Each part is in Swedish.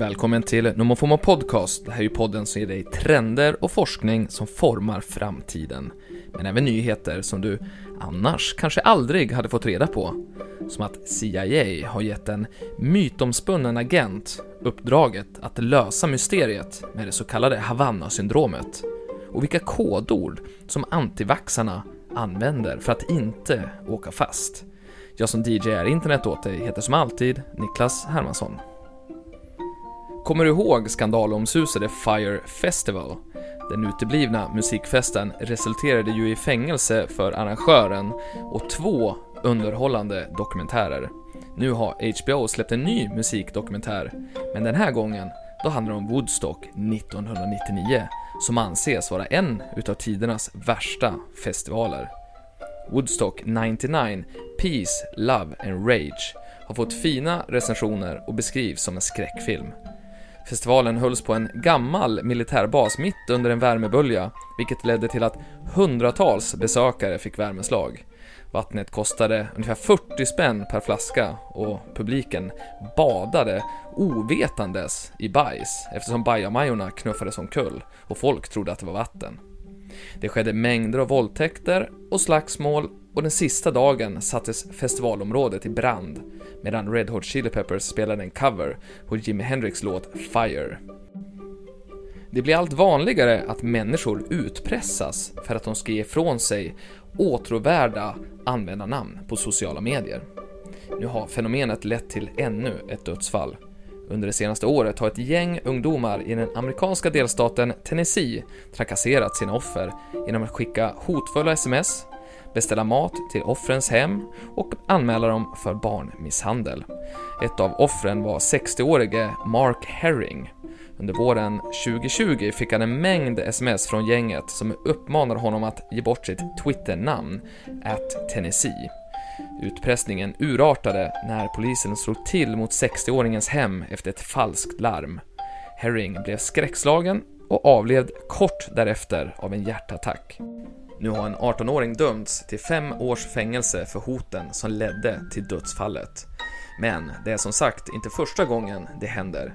Välkommen till Nomofomo Podcast. Det här är ju podden som ger dig trender och forskning som formar framtiden. Men även nyheter som du annars kanske aldrig hade fått reda på. Som att CIA har gett en mytomspunnen agent uppdraget att lösa mysteriet med det så kallade Havanna-syndromet. Och vilka kodord som antivaxarna använder för att inte åka fast. Jag som DJ är internet åt dig heter som alltid Niklas Hermansson. Kommer du ihåg skandalomsusade Fire Festival? Den uteblivna musikfesten resulterade ju i fängelse för arrangören och två underhållande dokumentärer. Nu har HBO släppt en ny musikdokumentär, men den här gången då handlar det om Woodstock 1999, som anses vara en utav tidernas värsta festivaler. Woodstock 99, Peace, Love and Rage har fått fina recensioner och beskrivs som en skräckfilm. Festivalen hölls på en gammal militärbas mitt under en värmebölja, vilket ledde till att hundratals besökare fick värmeslag. Vattnet kostade ungefär 40 spänn per flaska och publiken badade ovetandes i bajs eftersom bajamajorna knuffades omkull och folk trodde att det var vatten. Det skedde mängder av våldtäkter och slagsmål och den sista dagen sattes festivalområdet i brand medan Red Hot Chili Peppers spelade en cover på Jimi Hendrix låt Fire. Det blir allt vanligare att människor utpressas för att de ska ge ifrån sig åtråvärda användarnamn på sociala medier. Nu har fenomenet lett till ännu ett dödsfall. Under det senaste året har ett gäng ungdomar i den amerikanska delstaten Tennessee trakasserat sina offer genom att skicka hotfulla sms, beställa mat till offrens hem och anmäla dem för barnmisshandel. Ett av offren var 60-årige Mark Herring. Under våren 2020 fick han en mängd sms från gänget som uppmanade honom att ge bort sitt Twitternamn, at Tennessee. Utpressningen urartade när polisen slog till mot 60-åringens hem efter ett falskt larm. Herring blev skräckslagen och avled kort därefter av en hjärtattack. Nu har en 18-åring dömts till fem års fängelse för hoten som ledde till dödsfallet. Men det är som sagt inte första gången det händer.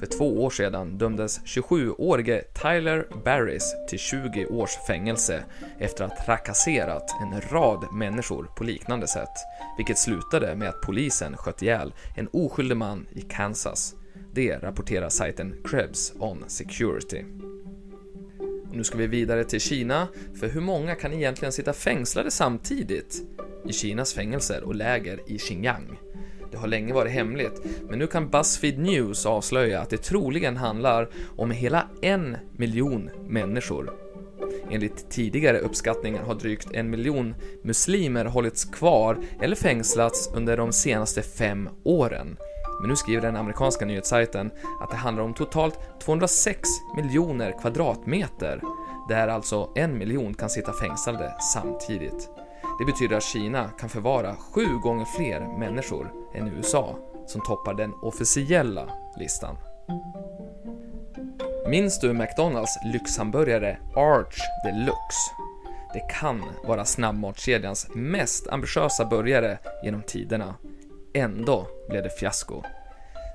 För två år sedan dömdes 27-årige Tyler Barris till 20 års fängelse efter att ha trakasserat en rad människor på liknande sätt, vilket slutade med att polisen sköt ihjäl en oskyldig man i Kansas. Det rapporterar sajten Krebs on Security. Nu ska vi vidare till Kina, för hur många kan egentligen sitta fängslade samtidigt i Kinas fängelser och läger i Xinjiang? Det har länge varit hemligt, men nu kan Buzzfeed News avslöja att det troligen handlar om hela en miljon människor. Enligt tidigare uppskattningar har drygt en miljon muslimer hållits kvar eller fängslats under de senaste fem åren. Men nu skriver den amerikanska nyhetssajten att det handlar om totalt 206 miljoner kvadratmeter, där alltså en miljon kan sitta fängslade samtidigt. Det betyder att Kina kan förvara sju gånger fler människor än USA, som toppar den officiella listan. Minns du McDonalds lyxhamburgare Arch Deluxe? Det kan vara snabbmatskedjans mest ambitiösa burgare genom tiderna. Ändå blev det fiasko.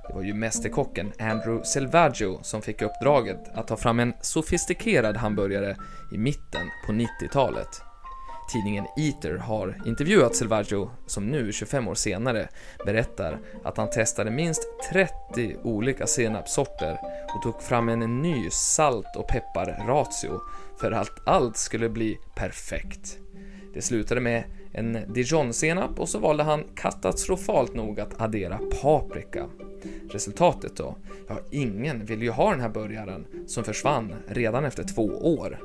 Det var ju mästerkocken Andrew Selvaggio som fick uppdraget att ta fram en sofistikerad hamburgare i mitten på 90-talet. Tidningen Eater har intervjuat Selvaggio, som nu, 25 år senare, berättar att han testade minst 30 olika senapssorter och tog fram en ny salt och pepparratio för att allt skulle bli perfekt. Det slutade med en dijonsenap och så valde han katastrofalt nog att addera paprika. Resultatet då? Ja, ingen ville ju ha den här burgaren som försvann redan efter två år.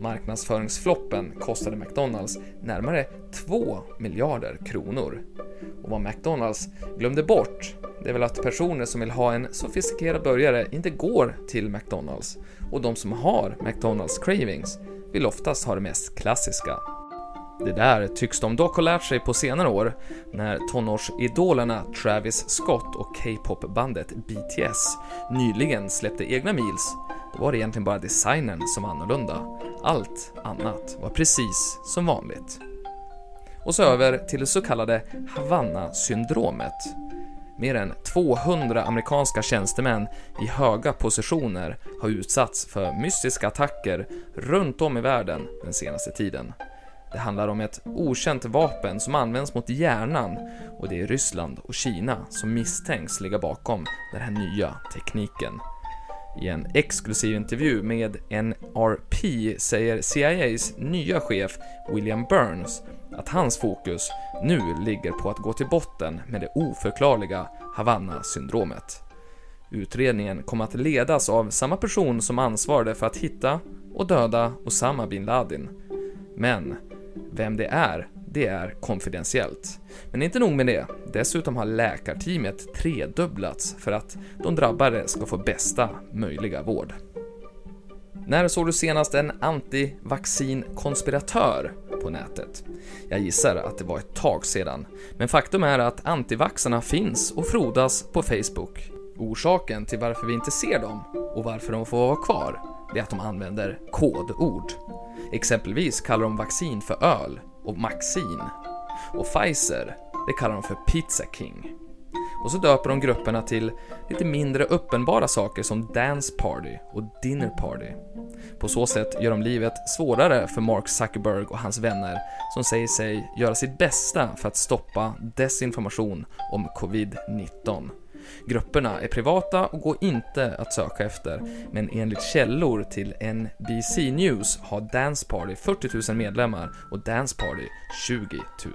Marknadsföringsfloppen kostade McDonalds närmare 2 miljarder kronor. Och vad McDonalds glömde bort, det är väl att personer som vill ha en sofistikerad burgare inte går till McDonalds och de som har McDonalds cravings vill oftast ha det mest klassiska. Det där tycks de dock ha lärt sig på senare år när tonårsidolerna Travis Scott och K-pop-bandet BTS nyligen släppte egna meals. Då var det egentligen bara designen som var annorlunda. Allt annat var precis som vanligt. Och så över till det så kallade Havanna-syndromet. Mer än 200 amerikanska tjänstemän i höga positioner har utsatts för mystiska attacker runt om i världen den senaste tiden. Det handlar om ett okänt vapen som används mot hjärnan och det är Ryssland och Kina som misstänks ligga bakom den här nya tekniken. I en exklusiv intervju med NRP säger CIAs nya chef William Burns att hans fokus nu ligger på att gå till botten med det oförklarliga Havanna-syndromet. Utredningen kommer att ledas av samma person som ansvarade för att hitta och döda Osama bin Laden. Men vem det är, det är konfidentiellt. Men inte nog med det, dessutom har läkarteamet tredubblats för att de drabbade ska få bästa möjliga vård. När såg du senast en antivaccinkonspiratör på nätet? Jag gissar att det var ett tag sedan, men faktum är att antivaxarna finns och frodas på Facebook. Orsaken till varför vi inte ser dem och varför de får vara kvar, det är att de använder kodord. Exempelvis kallar de vaccin för öl och Maxin. Och Pfizer, det kallar de för Pizza King. Och så döper de grupperna till lite mindre uppenbara saker som Dance Party och Dinner Party. På så sätt gör de livet svårare för Mark Zuckerberg och hans vänner som säger sig göra sitt bästa för att stoppa desinformation om covid-19. Grupperna är privata och går inte att söka efter, men enligt källor till NBC News har Dance Party 40 000 medlemmar och Dance Party 20 000.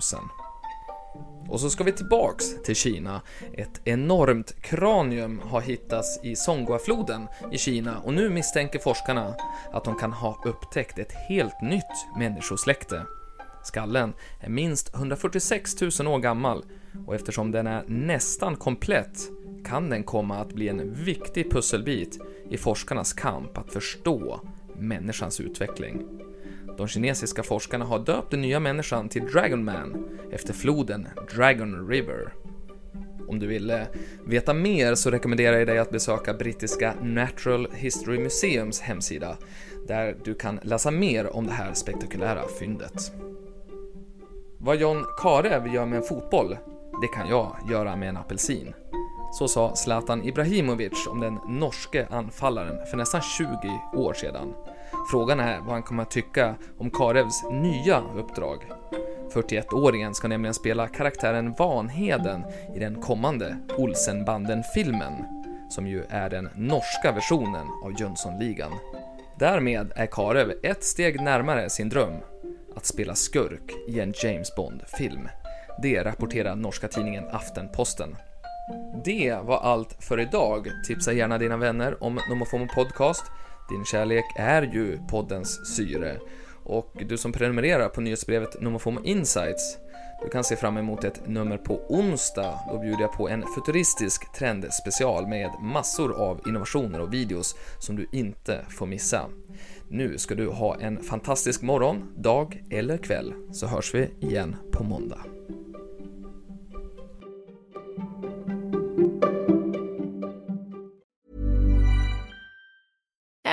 Och så ska vi tillbaks till Kina. Ett enormt kranium har hittats i Songhua-floden i Kina och nu misstänker forskarna att de kan ha upptäckt ett helt nytt människosläkte. Skallen är minst 146 000 år gammal och eftersom den är nästan komplett kan den komma att bli en viktig pusselbit i forskarnas kamp att förstå människans utveckling. De kinesiska forskarna har döpt den nya människan till Dragon Man efter floden Dragon River. Om du vill veta mer så rekommenderar jag dig att besöka brittiska Natural History Museums hemsida där du kan läsa mer om det här spektakulära fyndet. Vad John Karev gör med en fotboll, det kan jag göra med en apelsin. Så sa Zlatan Ibrahimovic om den norske anfallaren för nästan 20 år sedan. Frågan är vad han kommer att tycka om Karevs nya uppdrag. 41-åringen ska nämligen spela karaktären Vanheden i den kommande Olsenbanden-filmen, som ju är den norska versionen av Jönssonligan. Därmed är Karev ett steg närmare sin dröm, att spela skurk i en James Bond-film. Det rapporterar norska tidningen Aftenposten. Det var allt för idag. Tipsa gärna dina vänner om Nomofomo Podcast. Din kärlek är ju poddens syre. Och du som prenumererar på nyhetsbrevet Nomofomo Insights, du kan se fram emot ett nummer på onsdag. Då bjuder jag på en futuristisk trendspecial med massor av innovationer och videos som du inte får missa. Nu ska du ha en fantastisk morgon, dag eller kväll, så hörs vi igen på måndag.